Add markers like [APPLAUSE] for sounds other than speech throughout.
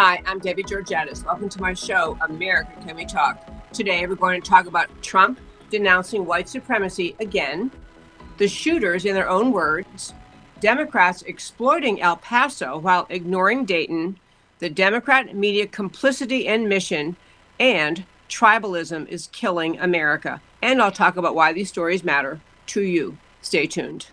Hi, I'm Debbie Georgatos. Welcome to my show, America Can We Talk? Today, we're going to talk about Trump denouncing white supremacy again, the shooters, in their own words, Democrats exploiting El Paso while ignoring Dayton, the Democrat media complicity and mission, and tribalism is killing America. And I'll talk about why these stories matter to you. Stay tuned.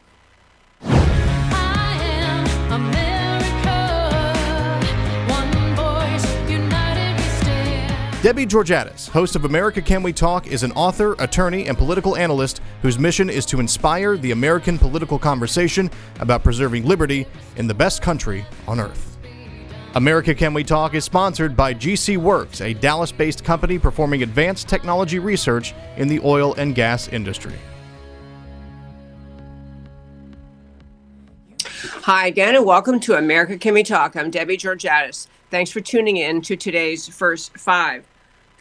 Debbie Georgatos, host of America Can We Talk, is an author, attorney, and political analyst whose mission is to inspire the American political conversation about preserving liberty in the best country on earth. America Can We Talk is sponsored by GC Works, a Dallas based company performing advanced technology research in the oil and gas industry. Hi again, and welcome to America Can We Talk. I'm Debbie Georgatos. Thanks for tuning in to today's First Five.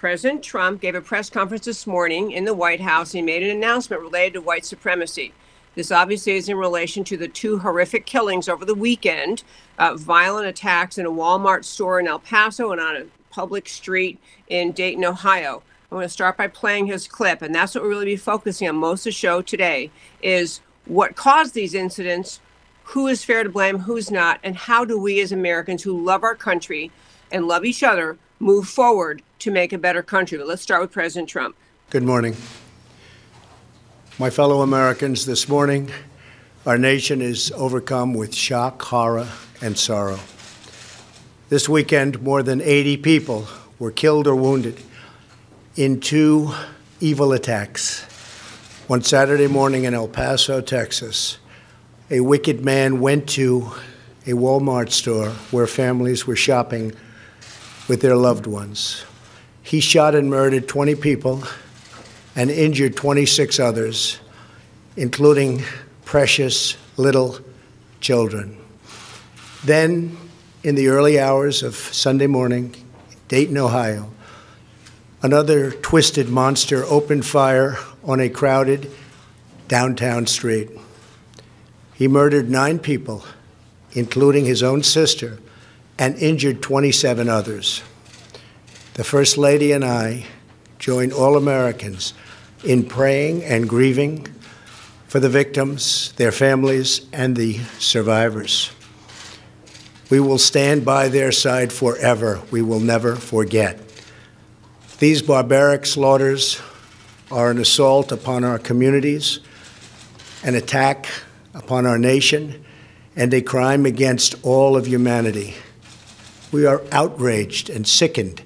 President Trump gave a press conference this morning in the White House. He made an announcement related to white supremacy. This obviously is in relation to the two horrific killings over the weekend uh, violent attacks in a Walmart store in El Paso and on a public street in Dayton, Ohio. I'm going to start by playing his clip, and that's what we'll really be focusing on most of the show today is what caused these incidents, who is fair to blame, who's not, and how do we as Americans who love our country and love each other move forward to make a better country. But let's start with President Trump. Good morning. My fellow Americans, this morning, our nation is overcome with shock, horror, and sorrow. This weekend, more than 80 people were killed or wounded in two evil attacks. One Saturday morning in El Paso, Texas, a wicked man went to a Walmart store where families were shopping with their loved ones. He shot and murdered 20 people and injured 26 others, including precious little children. Then, in the early hours of Sunday morning, Dayton, Ohio, another twisted monster opened fire on a crowded downtown street. He murdered nine people, including his own sister, and injured 27 others. The First Lady and I join all Americans in praying and grieving for the victims, their families, and the survivors. We will stand by their side forever. We will never forget. These barbaric slaughters are an assault upon our communities, an attack upon our nation, and a crime against all of humanity. We are outraged and sickened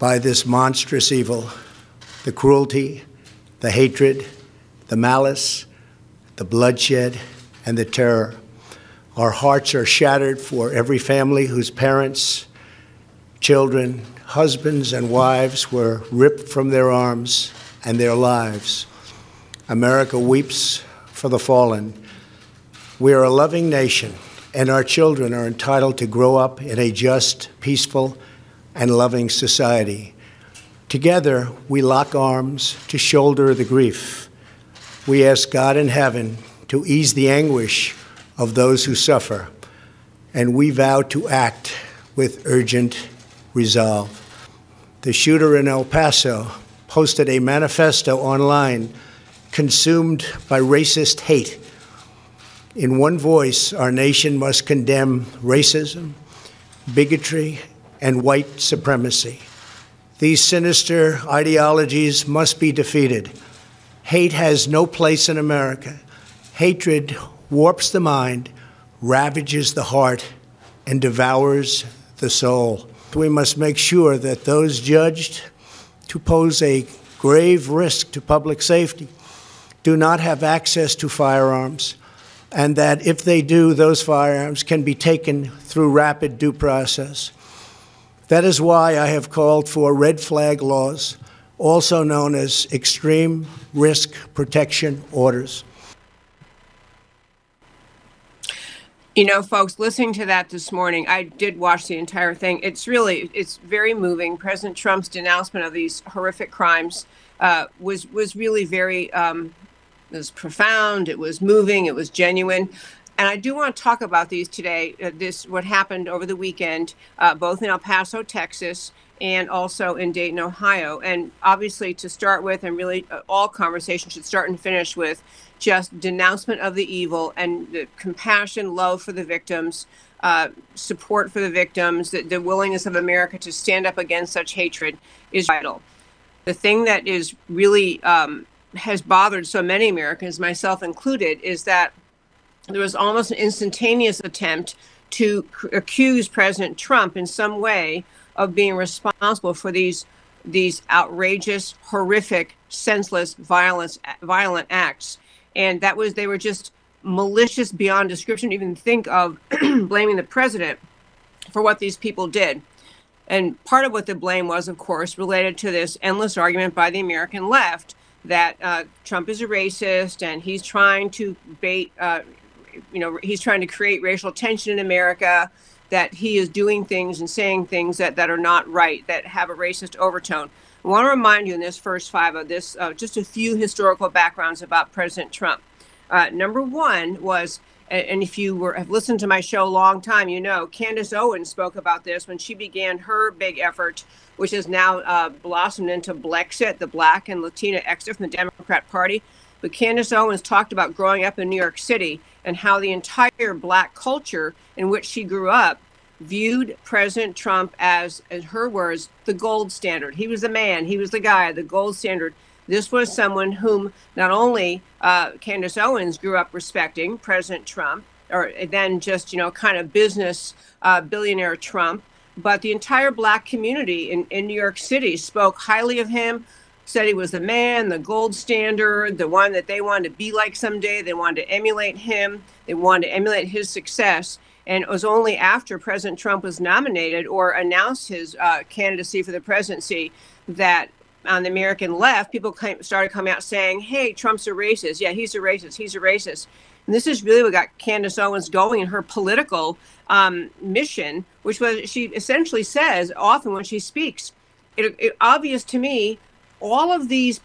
by this monstrous evil the cruelty, the hatred, the malice, the bloodshed, and the terror. Our hearts are shattered for every family whose parents, children, husbands, and wives were ripped from their arms and their lives. America weeps for the fallen. We are a loving nation and our children are entitled to grow up in a just, peaceful, and loving society. Together, we lock arms to shoulder the grief. We ask God in heaven to ease the anguish of those who suffer, and we vow to act with urgent resolve. The shooter in El Paso posted a manifesto online consumed by racist hate in one voice, our nation must condemn racism, bigotry, and white supremacy. These sinister ideologies must be defeated. Hate has no place in America. Hatred warps the mind, ravages the heart, and devours the soul. We must make sure that those judged to pose a grave risk to public safety do not have access to firearms and that if they do, those firearms can be taken through rapid due process. That is why I have called for red flag laws, also known as extreme risk protection orders. You know, folks, listening to that this morning, I did watch the entire thing. It's really, it's very moving. President Trump's denouncement of these horrific crimes uh, was was really very um, it was profound, it was moving, it was genuine. And I do want to talk about these today. Uh, this what happened over the weekend, uh, both in El Paso, Texas, and also in Dayton, Ohio. And obviously, to start with, and really uh, all conversations should start and finish with just denouncement of the evil and the compassion, love for the victims, uh, support for the victims, the, the willingness of America to stand up against such hatred is vital. The thing that is really um, has bothered so many Americans, myself included, is that there was almost an instantaneous attempt to c- accuse President Trump in some way of being responsible for these these outrageous, horrific, senseless, violence, violent acts, and that was they were just malicious beyond description. Even think of [CLEARS THROAT] blaming the president for what these people did. And part of what the blame was, of course, related to this endless argument by the American left that uh, Trump is a racist and he's trying to bait, uh, you know, he's trying to create racial tension in America, that he is doing things and saying things that, that are not right, that have a racist overtone. I want to remind you in this first five of this, uh, just a few historical backgrounds about President Trump. Uh, number one was, and if you were have listened to my show a long time, you know Candace Owens spoke about this when she began her big effort, which has now uh, blossomed into Blexit, the Black and Latina exit from the Democrat Party. But Candace Owens talked about growing up in New York City and how the entire black culture in which she grew up viewed President Trump as, in her words, the gold standard. He was the man, he was the guy, the gold standard. This was someone whom not only uh, Candace Owens grew up respecting, President Trump, or then just, you know, kind of business uh, billionaire Trump, but the entire black community in, in New York City spoke highly of him, said he was the man, the gold standard, the one that they wanted to be like someday. They wanted to emulate him, they wanted to emulate his success. And it was only after President Trump was nominated or announced his uh, candidacy for the presidency that on the American left, people started coming out saying, hey, Trump's a racist. Yeah, he's a racist. He's a racist. And this is really what got Candace Owens going in her political um, mission, which was she essentially says often when she speaks, it, it obvious to me, all of these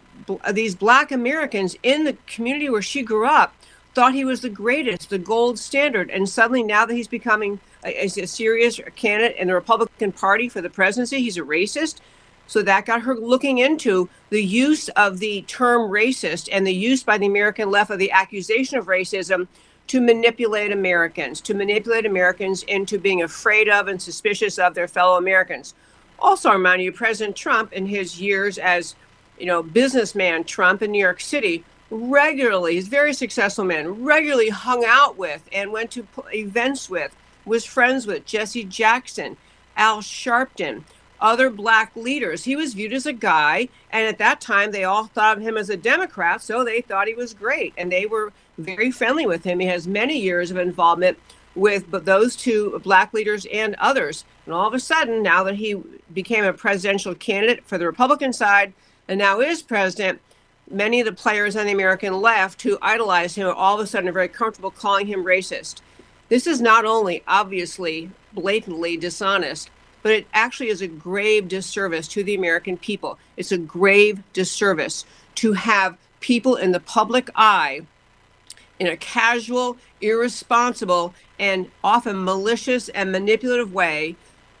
these black Americans in the community where she grew up thought he was the greatest, the gold standard, and suddenly now that he's becoming a, a serious candidate in the Republican Party for the presidency, he's a racist. So that got her looking into the use of the term racist and the use by the American left of the accusation of racism to manipulate Americans, to manipulate Americans into being afraid of and suspicious of their fellow Americans. Also, you, President Trump, in his years as you know, businessman Trump in New York City, regularly, he's very successful man, regularly hung out with and went to events with, was friends with Jesse Jackson, Al Sharpton, other black leaders. He was viewed as a guy, and at that time, they all thought of him as a Democrat, so they thought he was great, and they were very friendly with him. He has many years of involvement with those two black leaders and others. And all of a sudden, now that he became a presidential candidate for the Republican side and now is president, many of the players on the American left who idolize him are all of a sudden very comfortable calling him racist. This is not only obviously blatantly dishonest, but it actually is a grave disservice to the American people. It's a grave disservice to have people in the public eye in a casual, irresponsible, and often malicious and manipulative way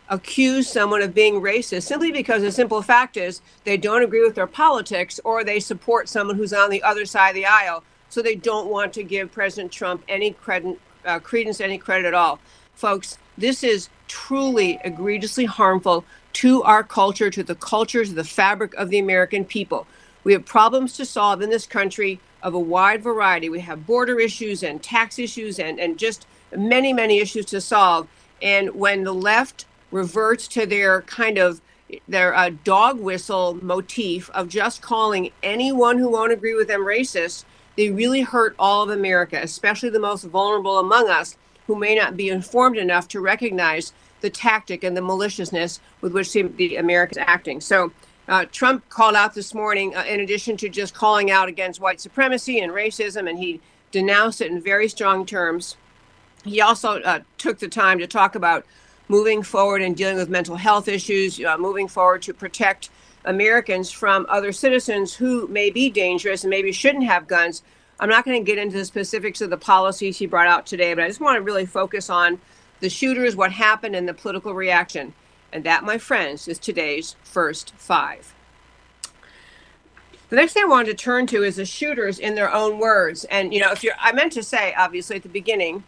accuse someone of being racist simply because the simple fact is they don't agree with their politics or they support someone who's on the other side of the aisle. So they don't want to give President Trump any credit, uh, credence, any credit at all. Folks, this is truly egregiously harmful to our culture, to the cultures, the fabric of the American people. We have problems to solve in this country of a wide variety. We have border issues and tax issues and, and just many, many issues to solve. And when the left reverts to their kind of their uh, dog whistle motif of just calling anyone who won't agree with them racist, they really hurt all of America, especially the most vulnerable among us who may not be informed enough to recognize the tactic and the maliciousness with which the, the Americans acting. So uh, Trump called out this morning, uh, in addition to just calling out against white supremacy and racism, and he denounced it in very strong terms. He also uh, took the time to talk about moving forward and dealing with mental health issues, uh, moving forward to protect Americans from other citizens who may be dangerous and maybe shouldn't have guns, I'm not going to get into the specifics of the policies he brought out today, but I just want to really focus on the shooters, what happened, and the political reaction. And that, my friends, is today's first five. The next thing I wanted to turn to is the shooters in their own words. And, you know, if you're, I meant to say, obviously, at the beginning,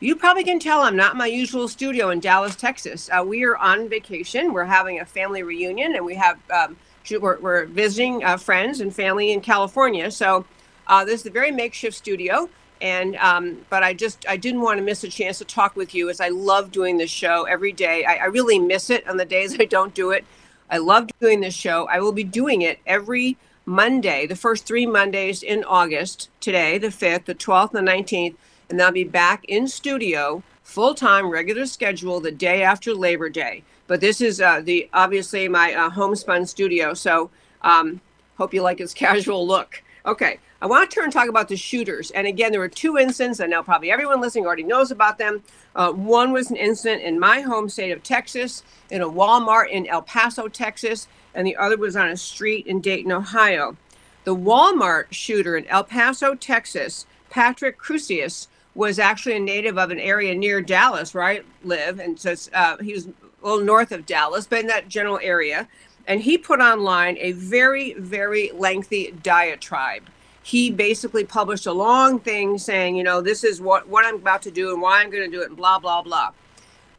you probably can tell I'm not my usual studio in Dallas, Texas. Uh, we are on vacation. We're having a family reunion, and we have, um, we're, we're visiting uh, friends and family in California. So, uh, this is a very makeshift studio. And, um, but I just, I didn't want to miss a chance to talk with you as I love doing this show every day. I, I really miss it on the days [LAUGHS] I don't do it. I love doing this show. I will be doing it every Monday, the first three Mondays in August, today, the 5th, the 12th, and the 19th, and I'll be back in studio, full time, regular schedule, the day after Labor Day. But this is uh, the obviously my uh, homespun studio, so um, hope you like its [LAUGHS] casual look. Okay, I want to turn and talk about the shooters. And again, there were two incidents. I know probably everyone listening already knows about them. Uh, one was an incident in my home state of Texas, in a Walmart in El Paso, Texas, and the other was on a street in Dayton, Ohio. The Walmart shooter in El Paso, Texas, Patrick Crusius, was actually a native of an area near Dallas, I live, and so uh, he was a little north of Dallas, but in that general area. And he put online a very, very lengthy diatribe he basically published a long thing saying, you know, this is what, what I'm about to do and why I'm going to do it and blah, blah, blah.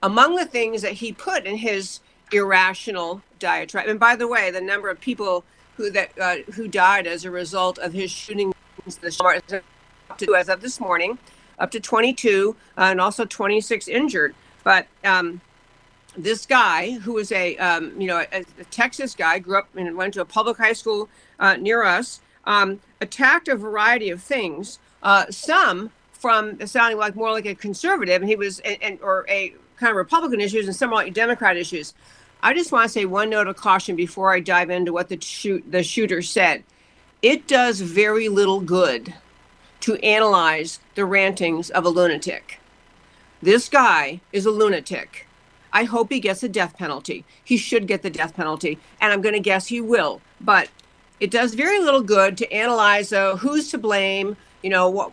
Among the things that he put in his irrational diatribe, and by the way, the number of people who that uh, who died as a result of his shooting the as of this morning, up to 22 uh, and also 26 injured. But um, this guy, who was a um, you know a, a, Texas guy, grew up and went to a public high school uh, near us um, attacked a variety of things. Uh, some from sounding like more like a conservative, and he was, and, and, or a kind of Republican issues, and some like Democrat issues. I just want to say one note of caution before I dive into what the shoot the shooter said. It does very little good to analyze the rantings of a lunatic. This guy is a lunatic. I hope he gets a death penalty. He should get the death penalty, and I'm going to guess he will. But it does very little good to analyze uh, who's to blame. You know what?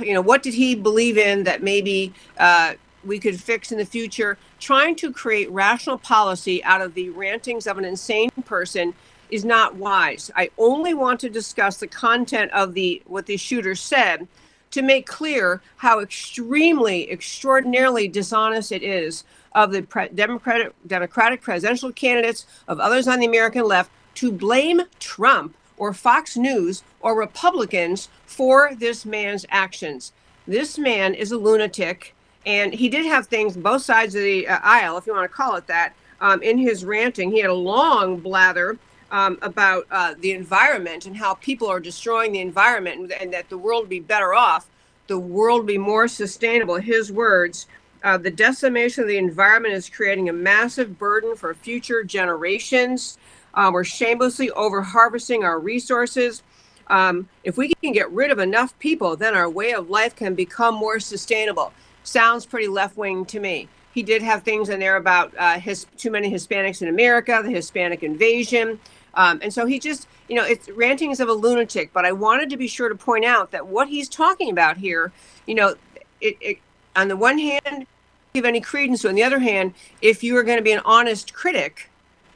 You know what did he believe in that maybe uh, we could fix in the future? Trying to create rational policy out of the rantings of an insane person is not wise. I only want to discuss the content of the what the shooter said to make clear how extremely, extraordinarily dishonest it is of the pre- Democratic Democratic presidential candidates of others on the American left to blame Trump or Fox News or Republicans for this man's actions. This man is a lunatic, and he did have things both sides of the uh, aisle, if you want to call it that, um, in his ranting. He had a long blather um, about uh, the environment and how people are destroying the environment and, and, that the world would be better off, the world would be more sustainable. His words. Uh, the decimation of the environment is creating a massive burden for future generations. Um, we're shamelessly over harvesting our resources. Um, if we can get rid of enough people, then our way of life can become more sustainable. Sounds pretty left wing to me. He did have things in there about uh, his too many Hispanics in America, the Hispanic invasion, um, and so he just, you know, it's rantings of a lunatic. But I wanted to be sure to point out that what he's talking about here, you know, it, it on the one hand, give any credence to. On the other hand, if you are going to be an honest critic,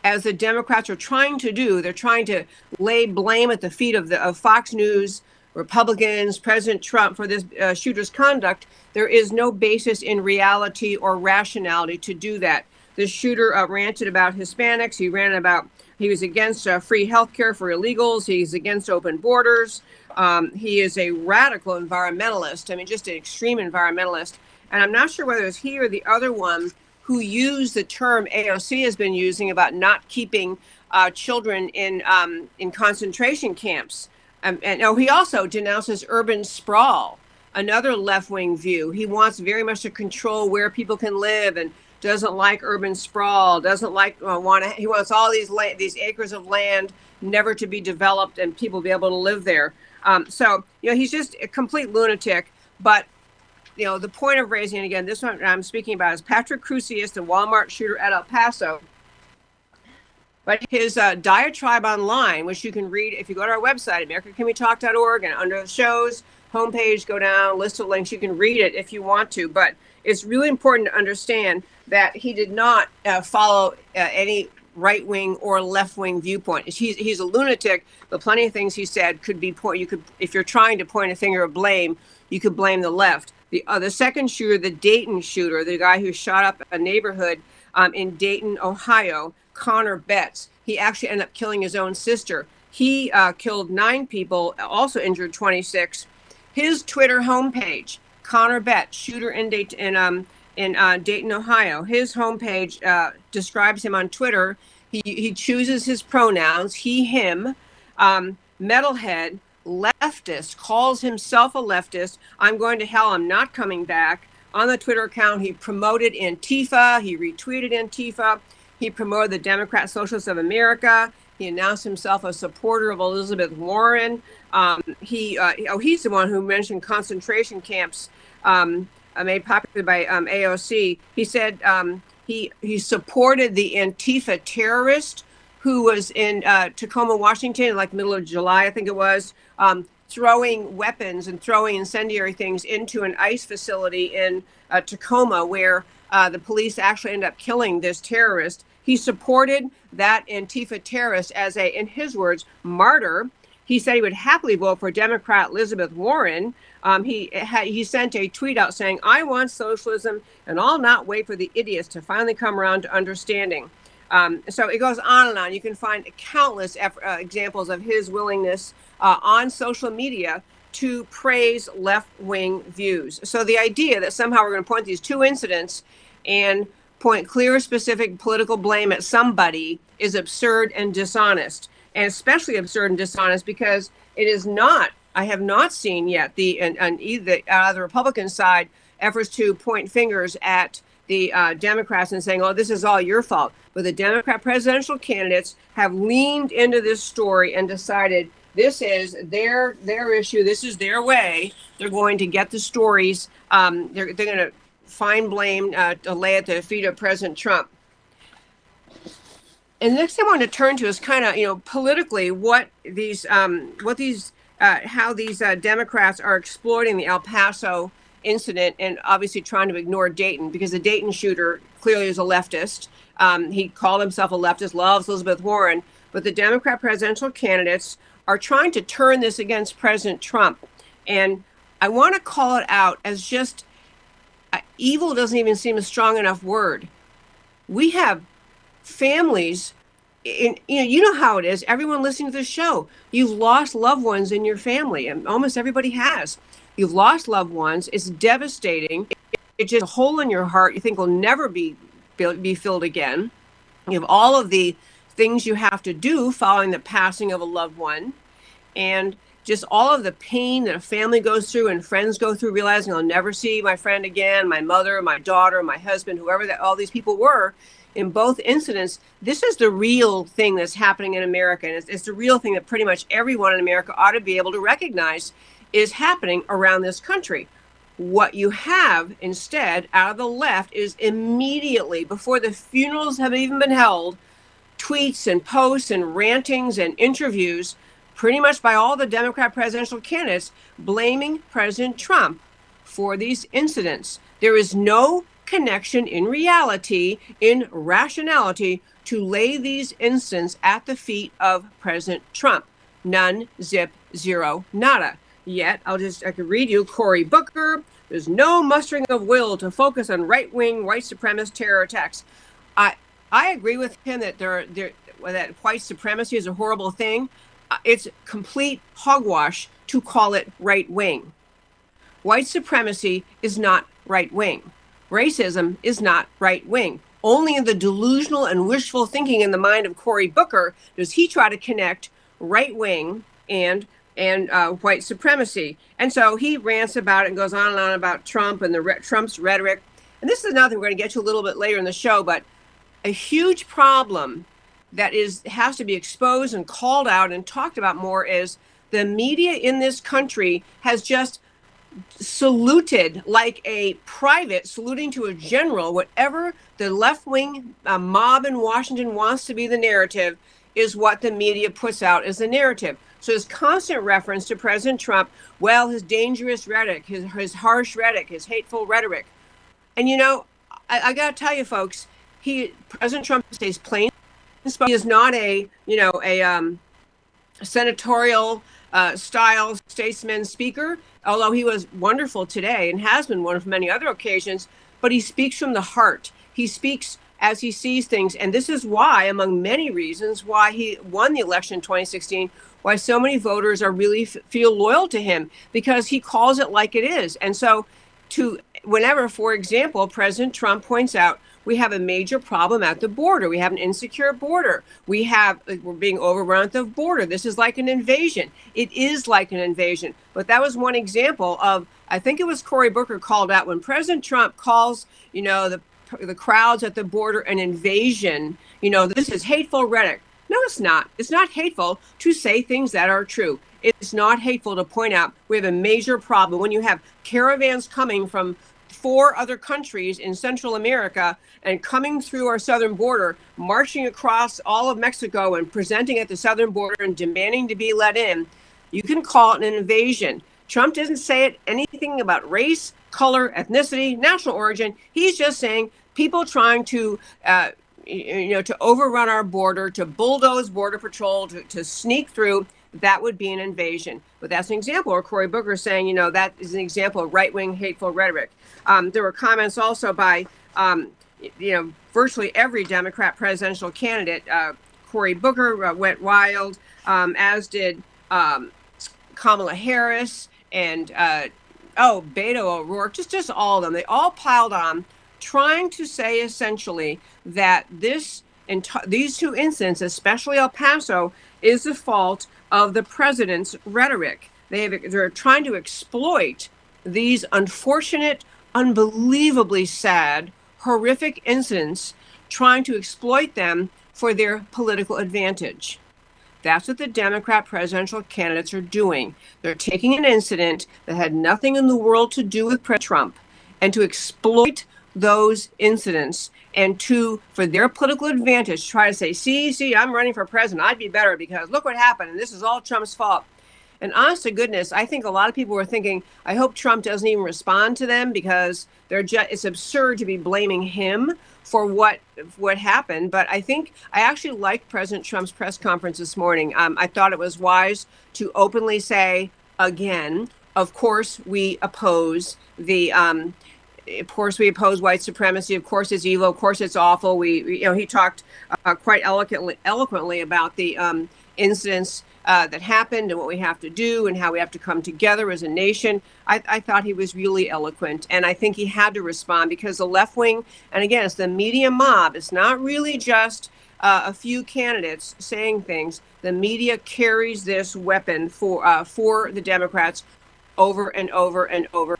as the Democrats are trying to do. They're trying to lay blame at the feet of the of Fox News, Republicans, President Trump for this uh, shooter's conduct. There is no basis in reality or rationality to do that. The shooter uh, ranted about Hispanics. He ran about he was against uh, free health care for illegals. He's against open borders. Um, he is a radical environmentalist. I mean, just an extreme environmentalist. And I'm not sure whether it's he or the other one who used the term AOC has been using about not keeping uh, children in um, in concentration camps. Um, and oh, he also denounces urban sprawl, another left wing view. He wants very much to control where people can live and doesn't like urban sprawl. Doesn't like uh, want to. He wants all these la- these acres of land never to be developed and people be able to live there. Um, so you know he's just a complete lunatic. But you know, the point of raising, again, this one I'm speaking about is Patrick Crusius, the Walmart shooter at El Paso. But his uh, diatribe online, which you can read if you go to our website, AmericaCanWeTalk.org, and under the shows, homepage, go down, list of links. You can read it if you want to, but it's really important to understand that he did not uh, follow uh, any right wing or left wing viewpoint. He's, he's a lunatic, but plenty of things he said could be point. You could, if you're trying to point a finger of blame, you could blame the left. The uh, the second shooter, the Dayton shooter, the guy who shot up a neighborhood um, in Dayton, Ohio, Connor Betts. He actually ended up killing his own sister. He uh, killed nine people, also injured 26. His Twitter homepage, Connor Betts, shooter in Dayton, in, um, in uh, Dayton, Ohio. His homepage uh, describes him on Twitter. He, he chooses his pronouns, he, him, um, metalhead, leftist, calls himself a leftist. I'm going to hell, I'm not coming back. On the Twitter account, he promoted Antifa, he retweeted Antifa, he promoted the Democrat Socialists of America. He announced himself a supporter of Elizabeth Warren. Um, he, uh, oh, he's the one who mentioned concentration camps um, uh, made popular by um, AOC. He said um, he he supported the Antifa terrorist who was in uh, Tacoma, Washington, like middle of July, I think it was, um, throwing weapons and throwing incendiary things into an ICE facility in uh, Tacoma, where uh, the police actually ended up killing this terrorist. He supported that Antifa terrorist as a, in his words, martyr. He said he would happily vote for Democrat Elizabeth Warren. Um, he he sent a tweet out saying, "I want socialism, and I'll not wait for the idiots to finally come around to understanding." Um, so it goes on and on. You can find countless uh, examples of his willingness uh, on social media to praise left wing views. So the idea that somehow we're going to point these two incidents and point clear, specific political blame at somebody is absurd and dishonest, and especially absurd and dishonest because it is not. I have not seen yet the and, and either uh, the Republican side efforts to point fingers at the uh, Democrats and saying, "Oh, this is all your fault." But the Democrat presidential candidates have leaned into this story and decided this is their their issue. This is their way. They're going to get the stories. Um, they're they're going to find blame uh, to lay at the feet of President Trump. And the next thing I want to turn to is kind of you know politically what these um, what these uh, how these uh, Democrats are exploiting the El Paso incident and obviously trying to ignore Dayton because the Dayton shooter clearly is a leftist. Um, he called himself a leftist, loves Elizabeth Warren, but the Democrat presidential candidates are trying to turn this against President Trump. And I want to call it out as just uh, evil doesn't even seem a strong enough word. We have families in, you know you know how it is. Everyone listening to this show you've lost loved ones in your family and almost everybody has. You've lost loved ones. It's devastating. It's just a hole in your heart you think will never be be filled again. You have all of the things you have to do following the passing of a loved one and just all of the pain that a family goes through and friends go through realizing i'll never see my friend again my mother my daughter my husband whoever that all these people were in both incidents this is the real thing that's happening in america and it's, it's the real thing that pretty much everyone in america ought to be able to recognize is happening around this country what you have instead out of the left is immediately before the funerals have even been held tweets and posts and rantings and interviews pretty much by all the Democrat presidential candidates, blaming President Trump for these incidents. There is no connection in reality, in rationality, to lay these incidents at the feet of President Trump. None, zip, zero, nada. Yet, I'll just, I could read you Cory Booker. There's no mustering of will to focus on right wing, white supremacist terror attacks. I, I agree with him that there, there, that white supremacy is a horrible thing, uh, it's complete hogwash to call it right wing. White supremacy is not right wing. Racism is not right wing. Only in the delusional and wishful thinking in the mind of Cory Booker does he try to connect right wing and and uh, white supremacy. And so he rants about it and goes on and on about Trump and the re- Trump's rhetoric. And this is another we're going to get to a little bit later in the show, but a huge problem that is has to be exposed and called out and talked about more is the media in this country has just saluted like a private saluting to a general whatever the left-wing uh, mob in washington wants to be the narrative is what the media puts out as the narrative So his constant reference to President Trump, well, his dangerous rhetoric, his, his harsh rhetoric, his hateful rhetoric. And you know, I, I got to tell you, folks, he President Trump stays plain. He is not a you know a um, senatorial uh, style statesman speaker, although he was wonderful today and has been one for many other occasions. But he speaks from the heart. He speaks as he sees things, and this is why, among many reasons, why he won the election in 2016. Why so many voters are really f- feel loyal to him because he calls it like it is. And so, to whenever, for example, President Trump points out we have a major problem at the border. We have an insecure border. We have we're being overrun at the border. This is like an invasion. It is like an invasion. But that was one example of I think it was Cory Booker called out when President Trump calls, you know, the the crowds at the border an invasion. You know, this is hateful rhetoric. No, it's not. It's not hateful to say things that are true. It's not hateful to point out we have a major problem when you have caravans coming from four other countries in Central America and coming through our southern border, marching across all of Mexico and presenting at the southern border and demanding to be let in, you can call it an invasion. Trump doesn't say it anything about race, color, ethnicity, national origin. He's just saying people trying to, uh, you know, to overrun our border, to bulldoze border patrol, to, to sneak through that would be an invasion. But that's an example. Or Cory Booker saying, you know, that is an example of right wing hateful rhetoric. Um, there were comments also by, um, you know, virtually every Democrat presidential candidate. Uh, Cory Booker uh, went wild, um, as did um, Kamala Harris and, uh, oh, Beto O'Rourke, just, just all of them. They all piled on, trying to say essentially that this. In t- these two incidents, especially El Paso, is the fault of the president's rhetoric. They have, they're trying to exploit these unfortunate, unbelievably sad, horrific incidents, trying to exploit them for their political advantage. That's what the Democrat presidential candidates are doing. They're taking an incident that had nothing in the world to do with Trump and to exploit those incidents and to, for their political advantage, try to say, see, see, I'm running for president. I'd be better because look what happened. And this is all Trump's fault. And honest to goodness, I think a lot of people were thinking, I hope Trump doesn't even respond to them because they're just, it's absurd to be blaming him for what what happened. But I think I actually liked President Trump's press conference this morning. Um, I thought it was wise to openly say again, of course, we oppose the um, of course, we oppose white supremacy. Of course, it's evil. Of course, it's awful. We, you know, he talked uh, quite eloquently, eloquently about the um, incidents uh, that happened and what we have to do and how we have to come together as a nation. I, I thought he was really eloquent, and I think he had to respond because the left wing, and again, it's the media mob. It's not really just uh, a few candidates saying things. The media carries this weapon for uh, for the Democrats over and over and over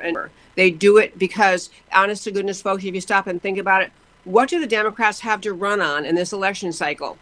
and over. They do it because, honest to goodness, folks, if you stop and think about it, what do the Democrats have to run on in this election cycle?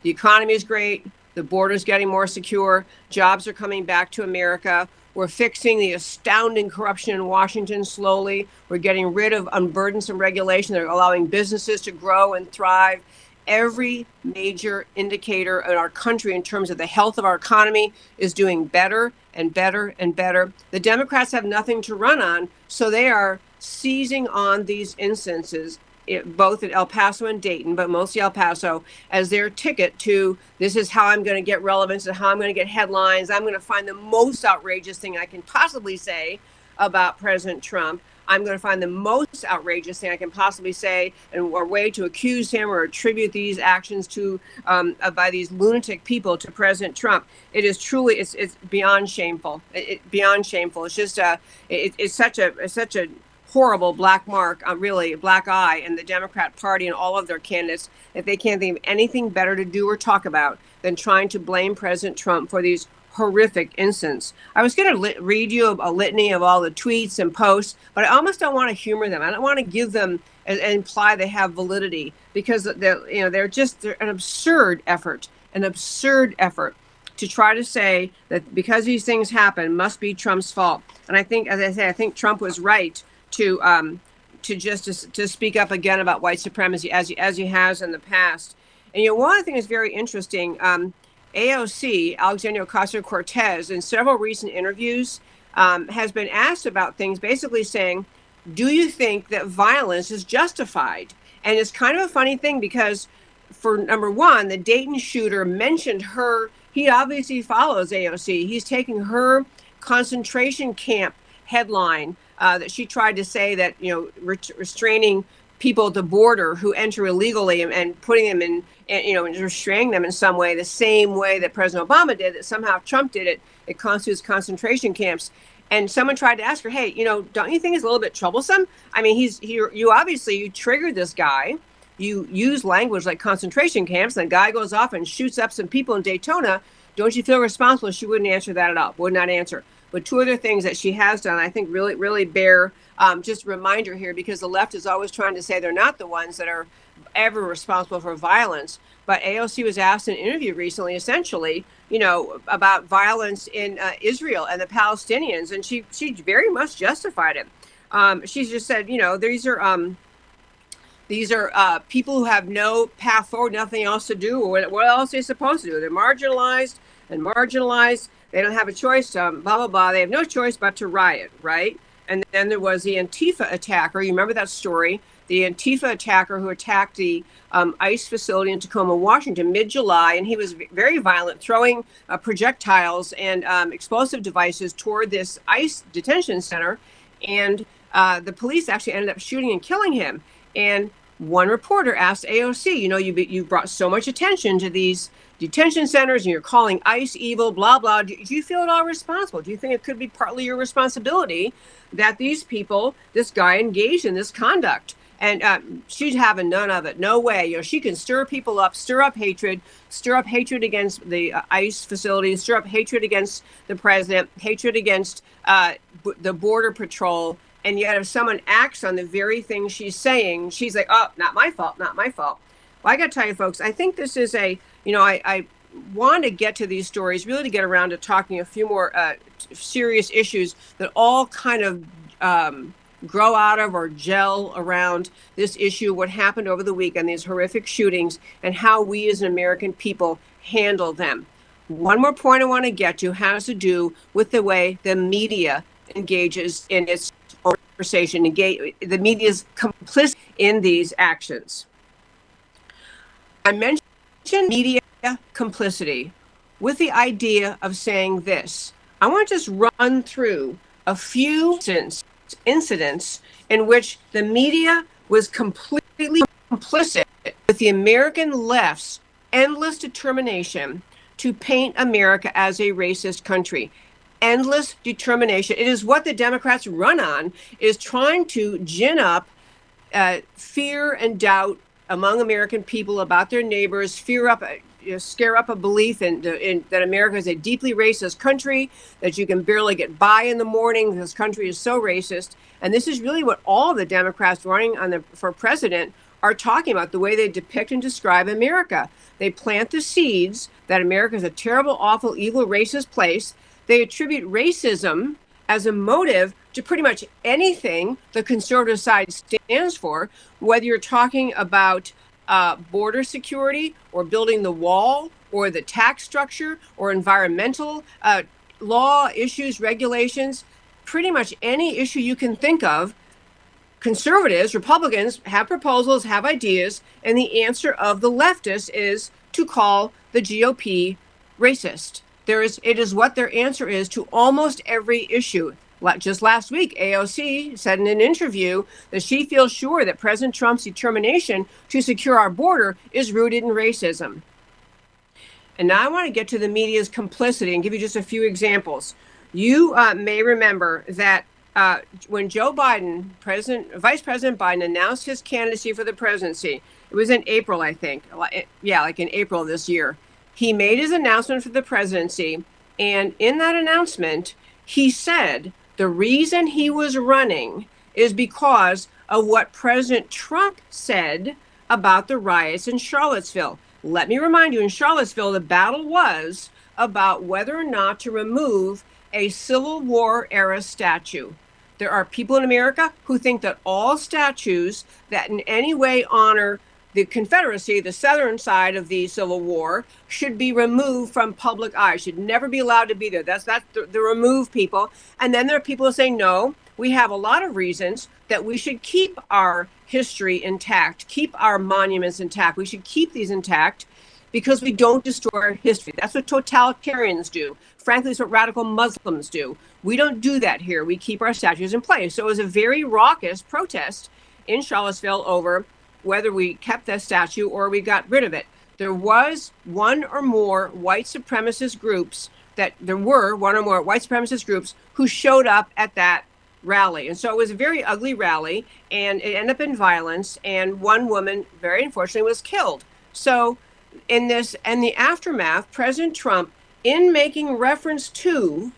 The economy is great. The border is getting more secure. Jobs are coming back to America. We're fixing the astounding corruption in Washington slowly. We're getting rid of unburdensome regulation They're allowing businesses to grow and thrive every major indicator in our country in terms of the health of our economy is doing better and better and better. The Democrats have nothing to run on, so they are seizing on these instances, eh, both at El Paso and Dayton, but mostly El Paso, as their ticket to this is how I'm going to get relevance and how I'm going to get headlines. I'm going to find the most outrageous thing I can possibly say about President Trump I'm going to find the most outrageous thing I can possibly say and a way to accuse him or attribute these actions to um, uh, by these lunatic people to President Trump. It is truly it's, it's beyond shameful. It, it, beyond shameful. It's just a it, it's such a it's such a horrible black mark, uh, really a black eye in the Democrat Party and all of their candidates that they can't think of anything better to do or talk about than trying to blame President Trump for these horrific instance. I was going to read you a, a, litany of all the tweets and posts, but I almost don't want to humor them. I don't want to give them and, and imply they have validity because they're you know they're just they're an absurd effort, an absurd effort to try to say that because these things happen must be Trump's fault. And I think, as I say, I think Trump was right to um, to just to, to speak up again about white supremacy as he, as he has in the past. And you know, one thing is very interesting. Um, AOC, Alexandria Ocasio Cortez, in several recent interviews, um, has been asked about things, basically saying, Do you think that violence is justified? And it's kind of a funny thing because, for number one, the Dayton shooter mentioned her. He obviously follows AOC. He's taking her concentration camp headline uh, that she tried to say that, you know, restraining people at the border who enter illegally and, and putting them in, and, you know, and restraining them in some way, the same way that President Obama did, that somehow Trump did it. It constitutes concentration camps. And someone tried to ask her, "Hey, you know, don't you think it's a little bit troublesome? I mean, he's he, you obviously you triggered this guy. You use language like concentration camps, and the guy goes off and shoots up some people in Daytona. Don't you feel responsible?" She wouldn't answer that at all. Would not answer. But two other things that she has done, I think, really, really bear um, just reminder here because the left is always trying to say they're not the ones that are ever responsible for violence. But AOC was asked in an interview recently, essentially, you know, about violence in uh, Israel and the Palestinians, and she she very much justified it. Um, she just said, you know, these are um, these are uh, people who have no path forward, nothing else to do. What, what else are they supposed to do? They're marginalized and marginalized. They don't have a choice. Um, blah blah blah. They have no choice but to riot, right? And then there was the Antifa attacker. You remember that story? The Antifa attacker who attacked the um, ICE facility in Tacoma, Washington, mid July, and he was very violent, throwing uh, projectiles and um, explosive devices toward this ICE detention center. And uh, the police actually ended up shooting and killing him. And one reporter asked AOC, you know, you you brought so much attention to these detention centers and you're calling ICE evil, blah, blah. Do, do, you feel at all responsible? Do you think it could be partly your responsibility that these people, this guy engaged in this conduct? And uh, she's having none of it. No way. You know, she can stir people up, stir up hatred, stir up hatred against the uh, ICE facilities, stir up hatred against the president, hatred against uh, b- the border patrol. And yet, if someone acts on the very thing she's saying, she's like, oh, not my fault, not my fault. Well, I got to tell you, folks, I think this is a you know, I, I want to get to these stories really to get around to talking a few more uh, serious issues that all kind of um, grow out of or gel around this issue, what happened over the weekend, these horrific shootings, and how we as an American people handle them. One more point I want to get to has to do with the way the media engages in its conversation. Engage, the media is complicit in these actions. I mentioned media complicity with the idea of saying this. I want to just run through a few incidents in which the media was completely complicit with the American left's endless determination to paint America as a racist country. Endless determination. It is what the Democrats run on, is trying to gin up uh, fear and doubt among American people about their neighbors, fear up, you know, scare up a belief in, in, that America is a deeply racist country, that you can barely get by in the morning. This country is so racist, and this is really what all the Democrats running on the for president are talking about. The way they depict and describe America, they plant the seeds that America is a terrible, awful, evil, racist place. They attribute racism as a motive to pretty much anything the conservative side stands for, whether you're talking about uh, border security or building the wall or the tax structure or environmental uh, law issues, regulations, pretty much any issue you can think of. Conservatives, Republicans have proposals, have ideas, and the answer of the leftists is to call the GOP racist. There is, it is what their answer is to almost every issue. Just last week, AOC said in an interview that she feels sure that President Trump's determination to secure our border is rooted in racism. And now I want to get to the media's complicity and give you just a few examples. You uh, may remember that uh, when Joe Biden, President, Vice President Biden, announced his candidacy for the presidency, it was in April, I think. Yeah, like in April this year. He made his announcement for the presidency, and in that announcement, he said the reason he was running is because of what President Trump said about the riots in Charlottesville. Let me remind you in Charlottesville, the battle was about whether or not to remove a Civil War era statue. There are people in America who think that all statues that in any way honor the Confederacy, the southern side of the Civil War, should be removed from public eye, should never be allowed to be there. That's that's the, the remove people. And then there are people who say, no, we have a lot of reasons that we should keep our history intact, keep our monuments intact. We should keep these intact because we don't destroy our history. That's what totalitarians do. Frankly, it's what radical Muslims do. We don't do that here. We keep our statues in place. So it was a very raucous protest in Charlottesville over whether we kept that statue or we got rid of it. There was one or more white supremacist groups that there were one or more white supremacist groups who showed up at that rally. And so it was a very ugly rally and it ended up in violence. And one woman, very unfortunately, was killed. So, in this and the aftermath, President Trump, in making reference to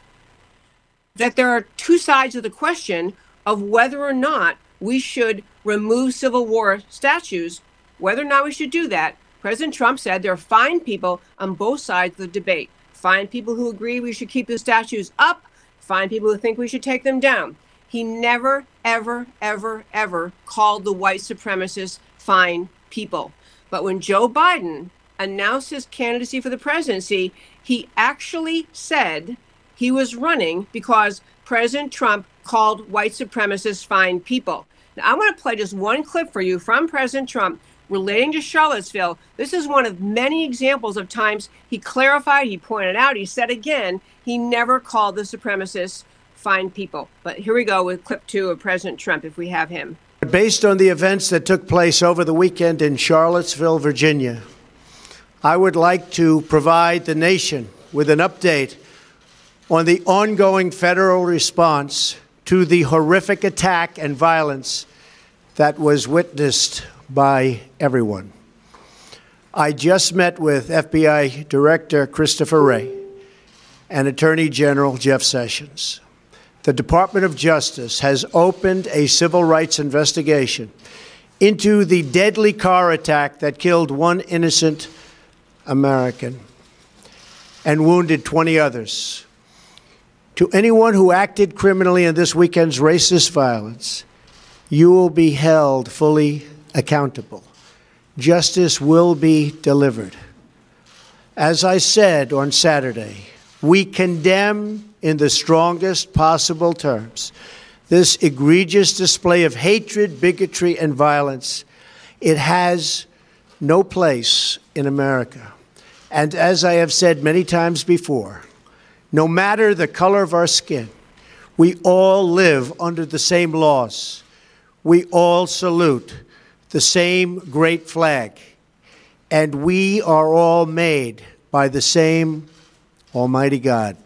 that there are two sides of the question of whether or not we should remove Civil War statues, whether or not we should do that, President Trump said there are fine people on both sides of the debate. Fine people who agree we should keep the statues up, fine people who think we should take them down. He never, ever, ever, ever called the white supremacists fine people. But when Joe Biden announced his candidacy for the presidency, he actually said he was running because President Trump called white supremacists fine people. Now, I want to play just one clip for you from President Trump relating to Charlottesville. This is one of many examples of times he clarified, he pointed out, he said again, he never called the supremacists fine people. But here we go with clip two of President Trump, if we have him. Based on the events that took place over the weekend in Charlottesville, Virginia, I would like to provide the nation with an update on the ongoing federal response to the horrific attack and violence that was witnessed by everyone. I just met with FBI Director Christopher Wray and Attorney General Jeff Sessions the Department of Justice has opened a civil rights investigation into the deadly car attack that killed one innocent American and wounded 20 others. To anyone who acted criminally in this weekend's racist violence, you will be held fully accountable. Justice will be delivered. As I said on Saturday, we condemn in the strongest possible terms this egregious display of hatred, bigotry, and violence. It has no place in America. And as I have said many times before, no matter the color of our skin, we all live under the same laws. We all salute the same great flag. And we are all made by the same Almighty God.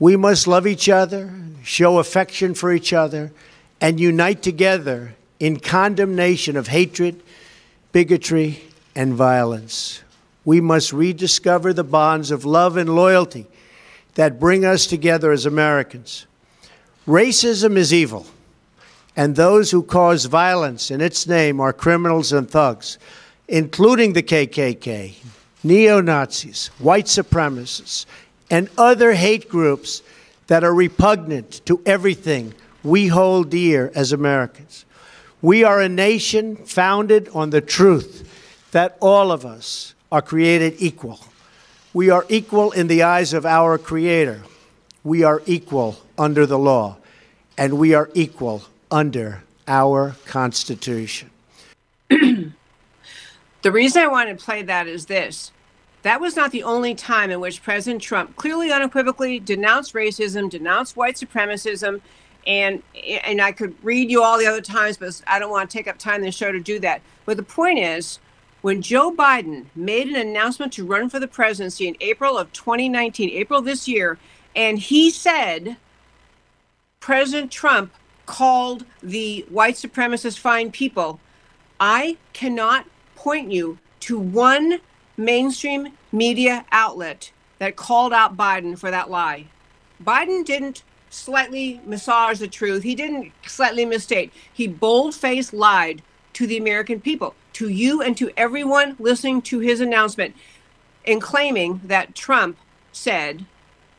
We must love each other, show affection for each other, and unite together in condemnation of hatred, bigotry, and violence. We must rediscover the bonds of love and loyalty that bring us together as Americans. Racism is evil, and those who cause violence in its name are criminals and thugs, including the KKK, neo Nazis, white supremacists, and other hate groups that are repugnant to everything we hold dear as Americans. We are a nation founded on the truth that all of us are created equal. We are equal in the eyes of our Creator. We are equal under the law, and we are equal under our Constitution. [CLEARS THROAT] The reason I want to play that is this. That was not the only time in which President Trump clearly unequivocally denounced racism, denounced white supremacism, and and I could read you all the other times, but I don't want to take up time in the show to do that. But the point is, when Joe Biden made an announcement to run for the presidency in April of 2019, April this year, and he said President Trump called the white supremacist fine people, I cannot point you to one mainstream media outlet that called out Biden for that lie. Biden didn't slightly massage the truth. He didn't slightly misstate. He bold-faced lied to the American people, to you and to everyone listening to his announcement in claiming that Trump said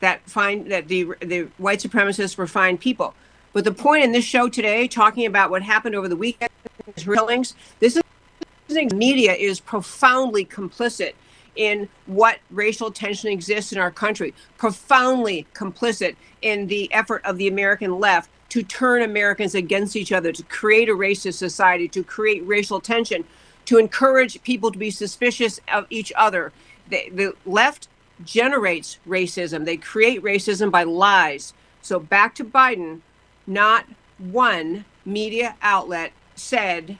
that fine that the the white supremacists were fine people. But the point in this show today, talking about what happened over the weekend, killings, this is media is profoundly complicit in what racial tension exists in our country, profoundly complicit in the effort of the American left to turn Americans against each other, to create a racist society, to create racial tension, to encourage people to be suspicious of each other. The, the left generates racism, they create racism by lies. So back to Biden, not one media outlet said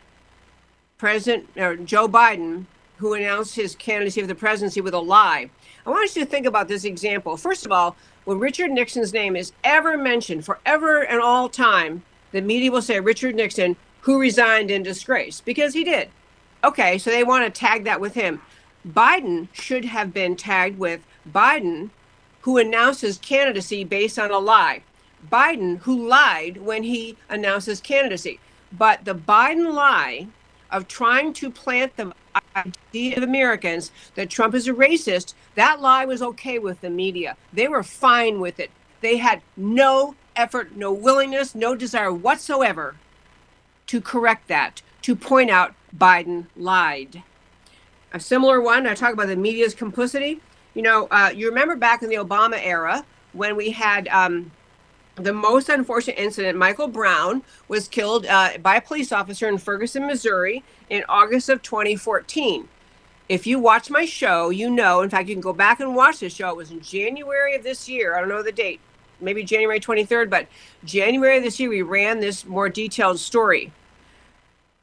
President or Joe Biden, who announced his candidacy for the presidency with a lie. I want you to think about this example. First of all, when Richard Nixon's name is ever mentioned forever and all time, the media will say Richard Nixon, who resigned in disgrace, because he did. Okay, so they want to tag that with him. Biden should have been tagged with Biden, who announces candidacy based on a lie. Biden, who lied when he announced his candidacy. But the Biden lie of trying to plant the idea of Americans that Trump is a racist, that lie was okay with the media. They were fine with it. They had no effort, no willingness, no desire whatsoever to correct that, to point out Biden lied. A similar one, I talk about the media's complicity. You know, uh, you remember back in the Obama era when we had um, the most unfortunate incident michael brown was killed uh, by a police officer in ferguson missouri in august of 2014 if you watch my show you know in fact you can go back and watch this show. It was in january of this year. I don't know the date. Maybe january 23rd but january of this year we ran this more detailed story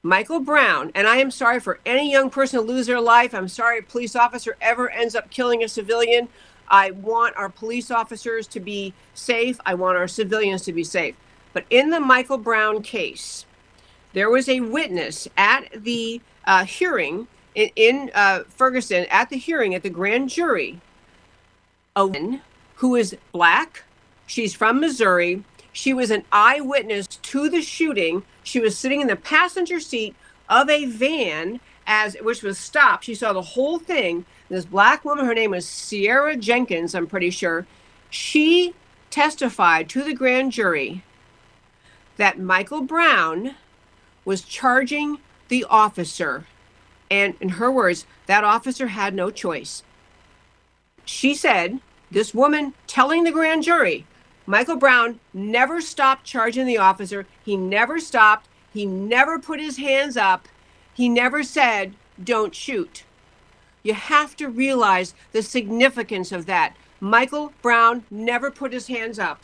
michael brown and i am sorry for any young person to lose their life i'm sorry a police officer ever ends up killing a civilian I want our police officers to be safe. I want our civilians to be safe. But in the Michael Brown case, there was a witness at the uh, hearing in, in uh, Ferguson, at the hearing at the grand jury, a woman who is black. She's from Missouri. She was an eyewitness to the shooting. She was sitting in the passenger seat of a van as which was stopped. She saw the whole thing. This black woman, her name was Sierra Jenkins, I'm pretty sure. She testified to the grand jury that Michael Brown was charging the officer. And in her words, that officer had no choice. She said, this woman telling the grand jury, Michael Brown never stopped charging the officer. He never stopped. He never put his hands up. He never said, don't shoot. You have to realize the significance of that. Michael Brown never put his hands up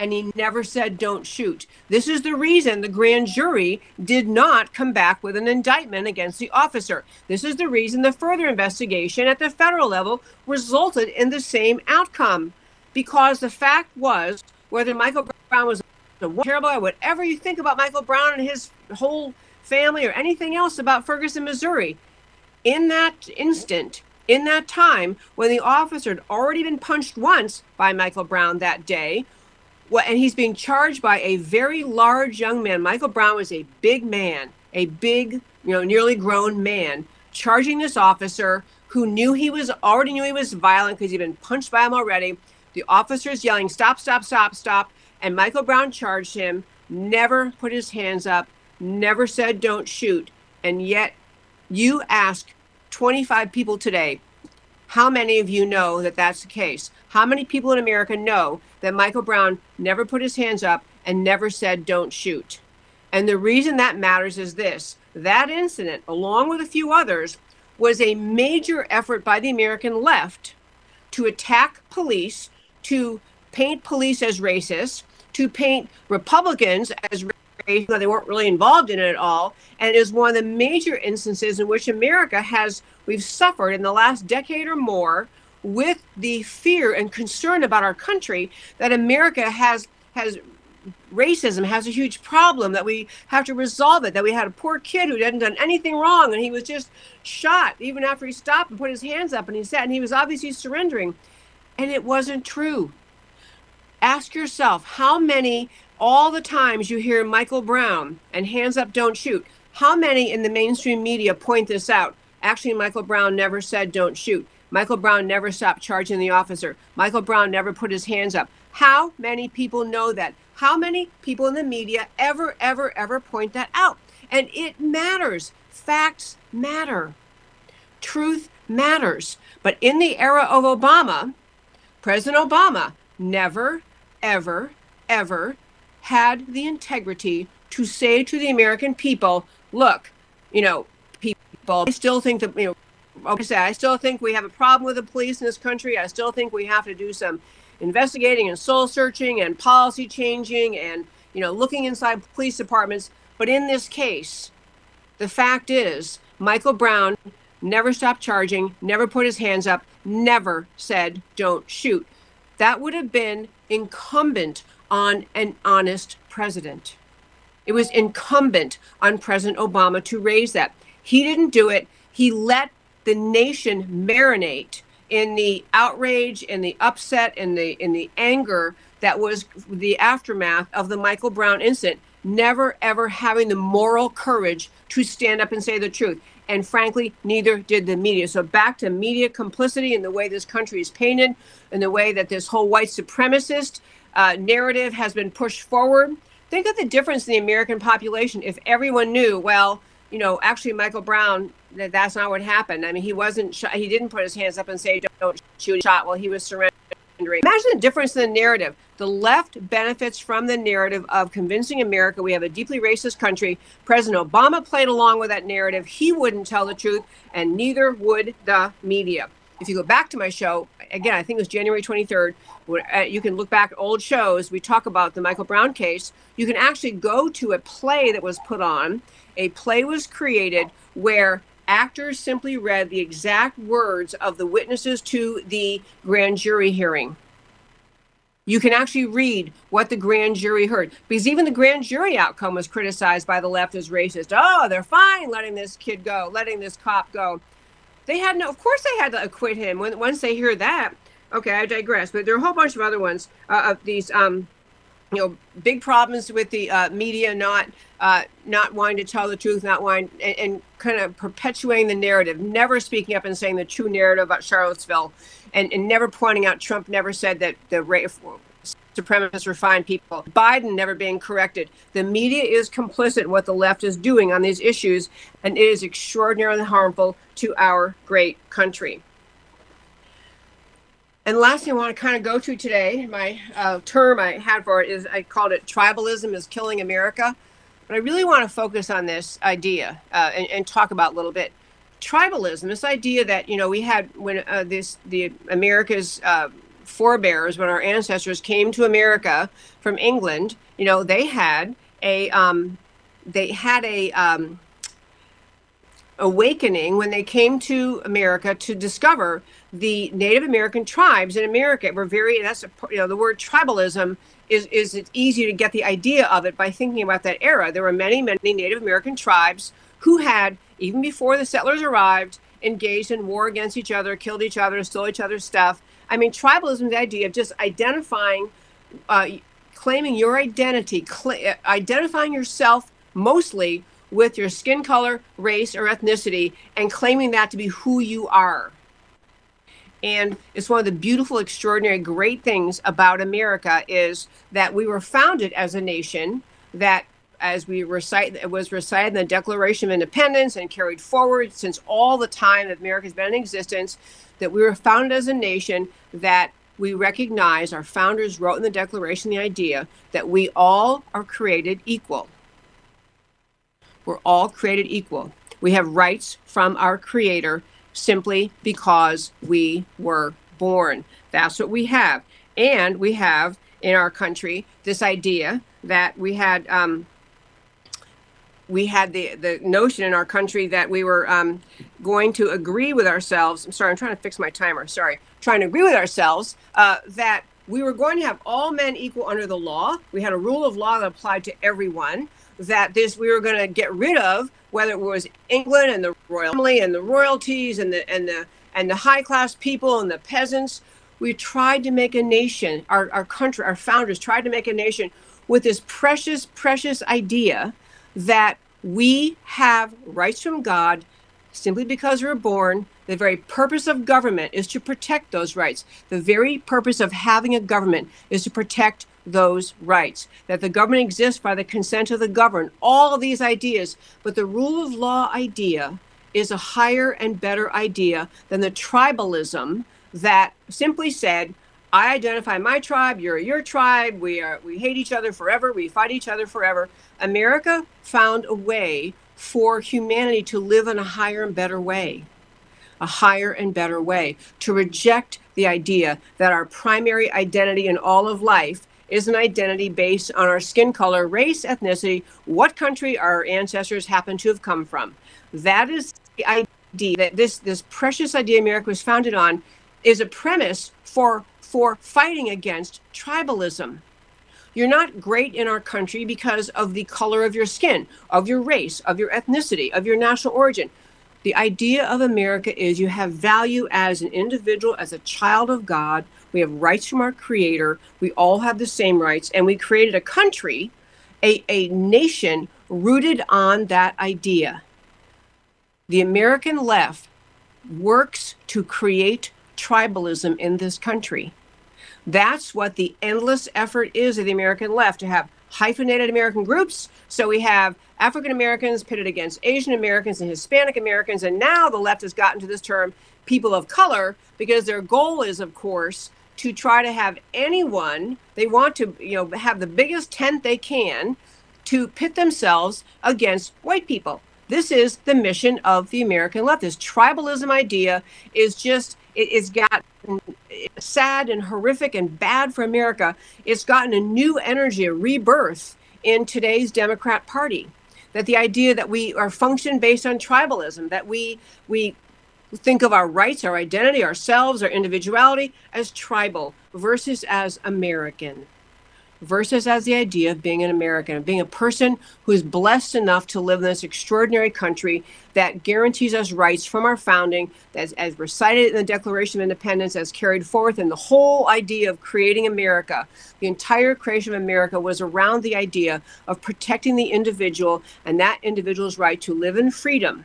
and he never said don't shoot. This is the reason the grand jury did not come back with an indictment against the officer. This is the reason the further investigation at the federal level resulted in the same outcome. Because the fact was, whether Michael Brown was a terrible, or whatever you think about Michael Brown and his whole family or anything else about Ferguson, Missouri. In that instant, in that time, when the officer had already been punched once by Michael Brown that day, and he's being charged by a very large young man. Michael Brown was a big man, a big, you know, nearly grown man, charging this officer who knew he was already knew he was violent because he'd been punched by him already. The officer's yelling, "Stop! Stop! Stop! Stop!" And Michael Brown charged him. Never put his hands up never said don't shoot. And yet you ask 25 people today, how many of you know that that's the case? How many people in America know that Michael Brown never put his hands up and never said don't shoot? And the reason that matters is this that incident, along with a few others, was a major effort by the American left to attack police, to paint police as racist, to paint Republicans as racist, they weren't really involved in it at all. And it is one of the major instances in which America has, we've suffered in the last decade or more with the fear and concern about our country that America has, has racism has a huge problem that we have to resolve it that we had a poor kid who hadn't done anything wrong and he was just shot even after he stopped and put his hands up and he said and he was obviously surrendering and it wasn't true ask yourself how many all the times you hear Michael Brown and hands up, don't shoot, how many in the mainstream media point this out? Actually, Michael Brown never said don't shoot. Michael Brown never stopped charging the officer. Michael Brown never put his hands up. How many people know that? How many people in the media ever, ever, ever point that out? And it matters. Facts matter. Truth matters. But in the era of Obama, President Obama never, ever, ever had the integrity to say to the American people, look, you know, people, I still think that, you know, like I say, I still think we have a problem with the police in this country. I still think we have to do some investigating and soul searching and policy changing and, you know, looking inside police departments. But in this case, the fact is, Michael Brown never stopped charging, never put his hands up, never said, don't shoot. That would have been incumbent on an honest president. It was incumbent on President Obama to raise that. He didn't do it. He let the nation marinate in the outrage and the upset and the in the anger that was the aftermath of the Michael Brown incident, never ever having the moral courage to stand up and say the truth. And frankly, neither did the media. So back to media complicity in the way this country is painted, and the way that this whole white supremacist uh, narrative has been pushed forward. Think of the difference in the American population if everyone knew, well, you know, actually Michael Brown, that that's not what happened. I mean, he wasn't, sh- he didn't put his hands up and say, don't, shoot shot while he was surrendering. Imagine the difference in the narrative. The left benefits from the narrative of convincing America we have a deeply racist country. President Obama played along with that narrative. He wouldn't tell the truth, and neither would the media. If you go back to my show, again, I think it was January 23rd, uh, you can look back at old shows. We talk about the Michael Brown case. You can actually go to a play that was put on. A play was created where actors simply read the exact words of the witnesses to the grand jury hearing. You can actually read what the grand jury heard because even the grand jury outcome was criticized by the left as racist. Oh, they're fine letting this kid go, letting this cop go. They had no, of course, they had to acquit him when once they hear that. Okay, I digress, but there are a whole bunch of other ones uh, of these um, you know big problems with the uh, media not uh, not wanting to tell the truth not wanting and, and, kind of perpetuating the narrative never speaking up and saying the true narrative about charlottesville and, and never pointing out trump never said that the supremacists were fine people. Biden never being corrected. The media is complicit in what the left is doing on these issues and it is extraordinarily harmful to our great country and last thing I want to kind of go to today, my uh, term I had for it is I called it tribalism is killing America. But I really want to focus on this idea uh, and, and, talk about a little bit tribalism. This idea that you know we had when uh, this the America's uh, forebears, when our ancestors came to America from England, you know they had a um, they had a um, awakening when they came to America to discover the Native American tribes in America were very that's a, you know the word tribalism is is it's easy to get the idea of it by thinking about that era. There were many many Native American tribes who had even before the settlers arrived engaged in war against each other, killed each other, stole each other's stuff. I mean, tribalism, the idea of just identifying, uh, claiming your identity, cl- identifying yourself mostly with your skin color, race, or ethnicity, and claiming that to be who you are. And it's one of the beautiful, extraordinary, great things about America is that we were founded as a nation that, as we recite, it was recited in the Declaration of Independence and carried forward since all the time that America's been in existence, that we were founded as a nation that we recognize our founders wrote in the Declaration the idea that we all are created equal. We're all created equal. We have rights from our Creator simply because we were born. That's what we have. And we have in our country this idea that we had um, we had the the notion in our country that we were um, going to agree with ourselves. I'm sorry, I'm trying to fix my timer. Sorry, trying to agree with ourselves uh, that we were going to have all men equal under the law. We had a rule of law that applied to everyone. That this we were going to get rid of whether it was England and the royal family and the royalties and the and the and the high class people and the peasants. We tried to make a nation, our, our country, our founders tried to make a nation with this precious, precious idea that we have rights from God simply because we're born. The very purpose of government is to protect those rights. The very purpose of having a government is to protect those rights, that the government exists by the consent of the governed, all of these ideas. But the rule of law idea is a higher and better idea than the tribalism that simply said, I identify my tribe, you're your tribe, we are we hate each other forever, we fight each other forever. America found a way for humanity to live in a higher and better way. A higher and better way to reject the idea that our primary identity in all of life is an identity based on our skin color, race, ethnicity, what country our ancestors happen to have come from. That is the idea that this this precious idea America was founded on is a premise for for fighting against tribalism. You're not great in our country because of the color of your skin, of your race, of your ethnicity, of your national origin. The idea of America is you have value as an individual, as a child of God. We have rights from our Creator. We all have the same rights. And we created a country, a, a nation rooted on that idea. The American left works to create tribalism in this country. That's what the endless effort is of the American left to have hyphenated American groups. So we have African Americans pitted against Asian Americans and Hispanic Americans. And now the left has gotten to this term people of color because their goal is, of course, to try to have anyone they want to, you know, have the biggest tent they can to pit themselves against white people. This is the mission of the American left. This tribalism idea is just, it, it's got sad and horrific and bad for America. It's gotten a new energy, a rebirth in today's Democrat Party. That the idea that we are function based on tribalism, that we we think of our rights, our identity, ourselves, our individuality as tribal versus as American versus as the idea of being an American, of being a person who is blessed enough to live in this extraordinary country that guarantees us rights from our founding, as, as recited in the Declaration of Independence, as carried forth in the whole idea of creating America. The entire creation of America was around the idea of protecting the individual and that individual's right to live in freedom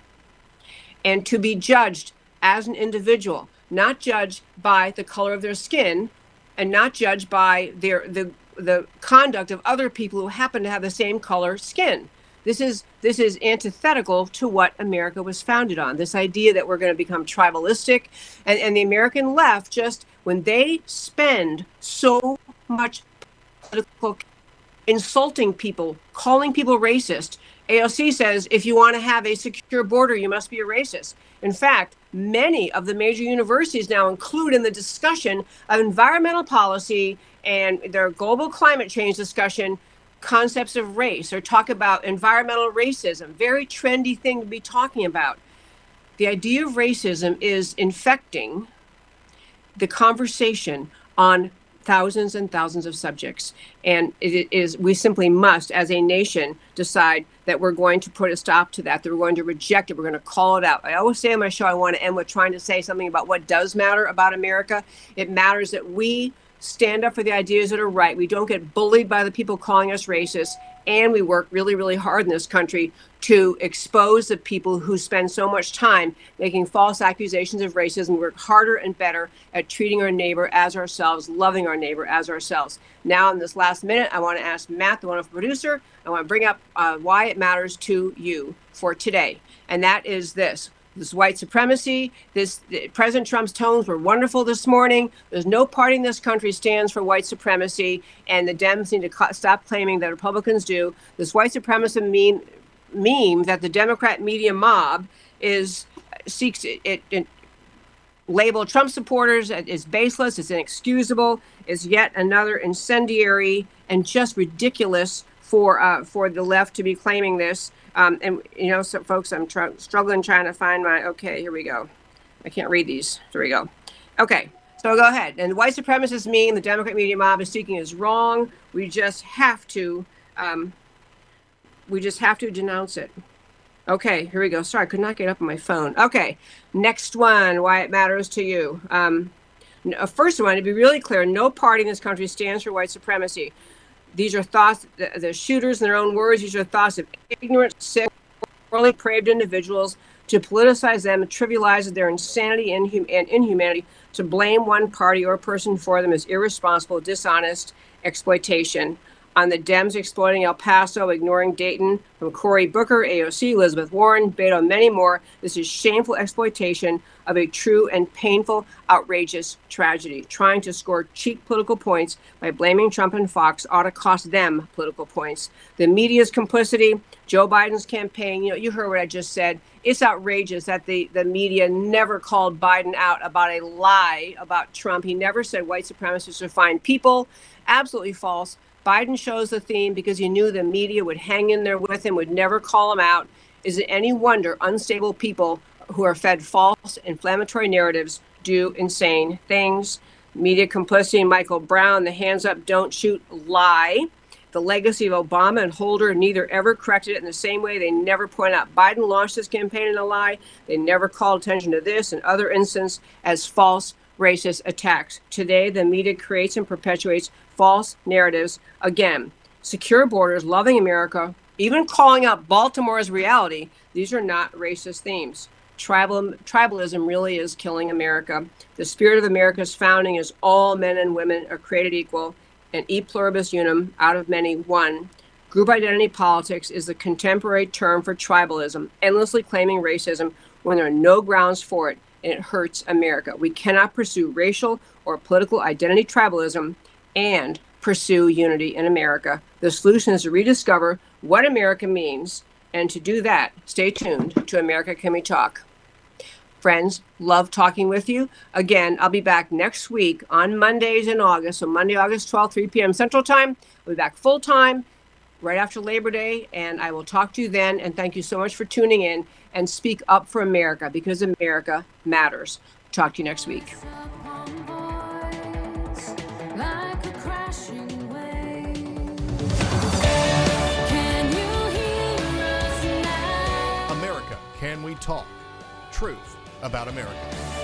and to be judged as an individual, not judged by the color of their skin and not judged by their the the conduct of other people who happen to have the same color skin. This is this is antithetical to what America was founded on. This idea that we're going to become tribalistic, and, and the American left just when they spend so much political insulting people, calling people racist. AOC says if you want to have a secure border, you must be a racist. In fact, many of the major universities now include in the discussion of environmental policy and their global climate change discussion concepts of race or talk about environmental racism very trendy thing to be talking about the idea of racism is infecting the conversation on thousands and thousands of subjects and it is we simply must as a nation decide that we're going to put a stop to that that we're going to reject it we're going to call it out i always say on my show i want to end with trying to say something about what does matter about america it matters that we stand up for the ideas that are right. We don't get bullied by the people calling us racist. And we work really, really hard in this country to expose the people who spend so much time making false accusations of racism. Work harder and better at treating our neighbor as ourselves, loving our neighbor as ourselves. Now, in this last minute, I want to ask Matt, the wonderful producer, I want to bring up uh, why it matters to you for today. And that is this this white supremacy. This President Trump's tones were wonderful this morning. There's no party in this country stands for white supremacy, and the Dems need to stop claiming that Republicans do. This white supremacy meme, meme that the Democrat media mob is seeks it, it, it label Trump supporters as baseless, it's inexcusable, is yet another incendiary and just ridiculous for uh, for the left to be claiming this. Um, and you know, so folks, I'm tr- struggling trying to find my. Okay, here we go. I can't read these. There we go. Okay, so go ahead. And white supremacists mean the Democrat media mob is seeking is wrong. We just have to. Um, we just have to denounce it. Okay, here we go. Sorry, I could not get up on my phone. Okay, next one. Why it matters to you. Um, uh, first one, to be really clear, no party in this country stands for white supremacy. These are thoughts, the, the shooters in their own words, these are thoughts of ignorant, sick, morally depraved individuals to politicize them, trivialize their insanity and, and inhumanity, to blame one party or person for them is irresponsible, dishonest exploitation. On the Dems exploiting El Paso, ignoring Dayton, from Cory Booker, AOC, Elizabeth Warren, Beto, many more. This is shameful exploitation of a true and painful, outrageous tragedy. Trying to score cheap political points by blaming Trump and Fox ought to cost them political points. The media's complicity, Joe Biden's campaign, you know, you heard what I just said. It's outrageous that the, the media never called Biden out about a lie about Trump. He never said white supremacists are fine people. Absolutely false. Biden chose the theme because he knew the media would hang in there with him, would never call him out. Is it any wonder unstable people who are fed false inflammatory narratives do insane things? Media complicity, Michael Brown, the hands up, don't shoot lie. The legacy of Obama and Holder neither ever corrected it in the same way. They never point out Biden launched this campaign in a lie. They never called attention to this and other instances as false racist attacks. Today, the media creates and perpetuates false narratives. Again, secure borders, loving America, even calling out Baltimore's reality. These are not racist themes. Tribal, tribalism really is killing America. The spirit of America's founding is all men and women are created equal and e pluribus unum, out of many, one. Group identity politics is the contemporary term for tribalism, endlessly claiming racism when there are no grounds for it, and it hurts America. We cannot pursue racial or political identity tribalism and pursue unity in America. The solution is to rediscover what America means, and to do that, stay tuned to America Can We Talk friends. Love talking with you. Again, I'll be back next week on Mondays in August. So, Monday, August 12th, 3 p.m. Central Time. I'll be back full time right after Labor Day, and I will talk to you then. And thank you so much for tuning in and speak up for America because America matters. Talk to you next week. We talk? Truth about America.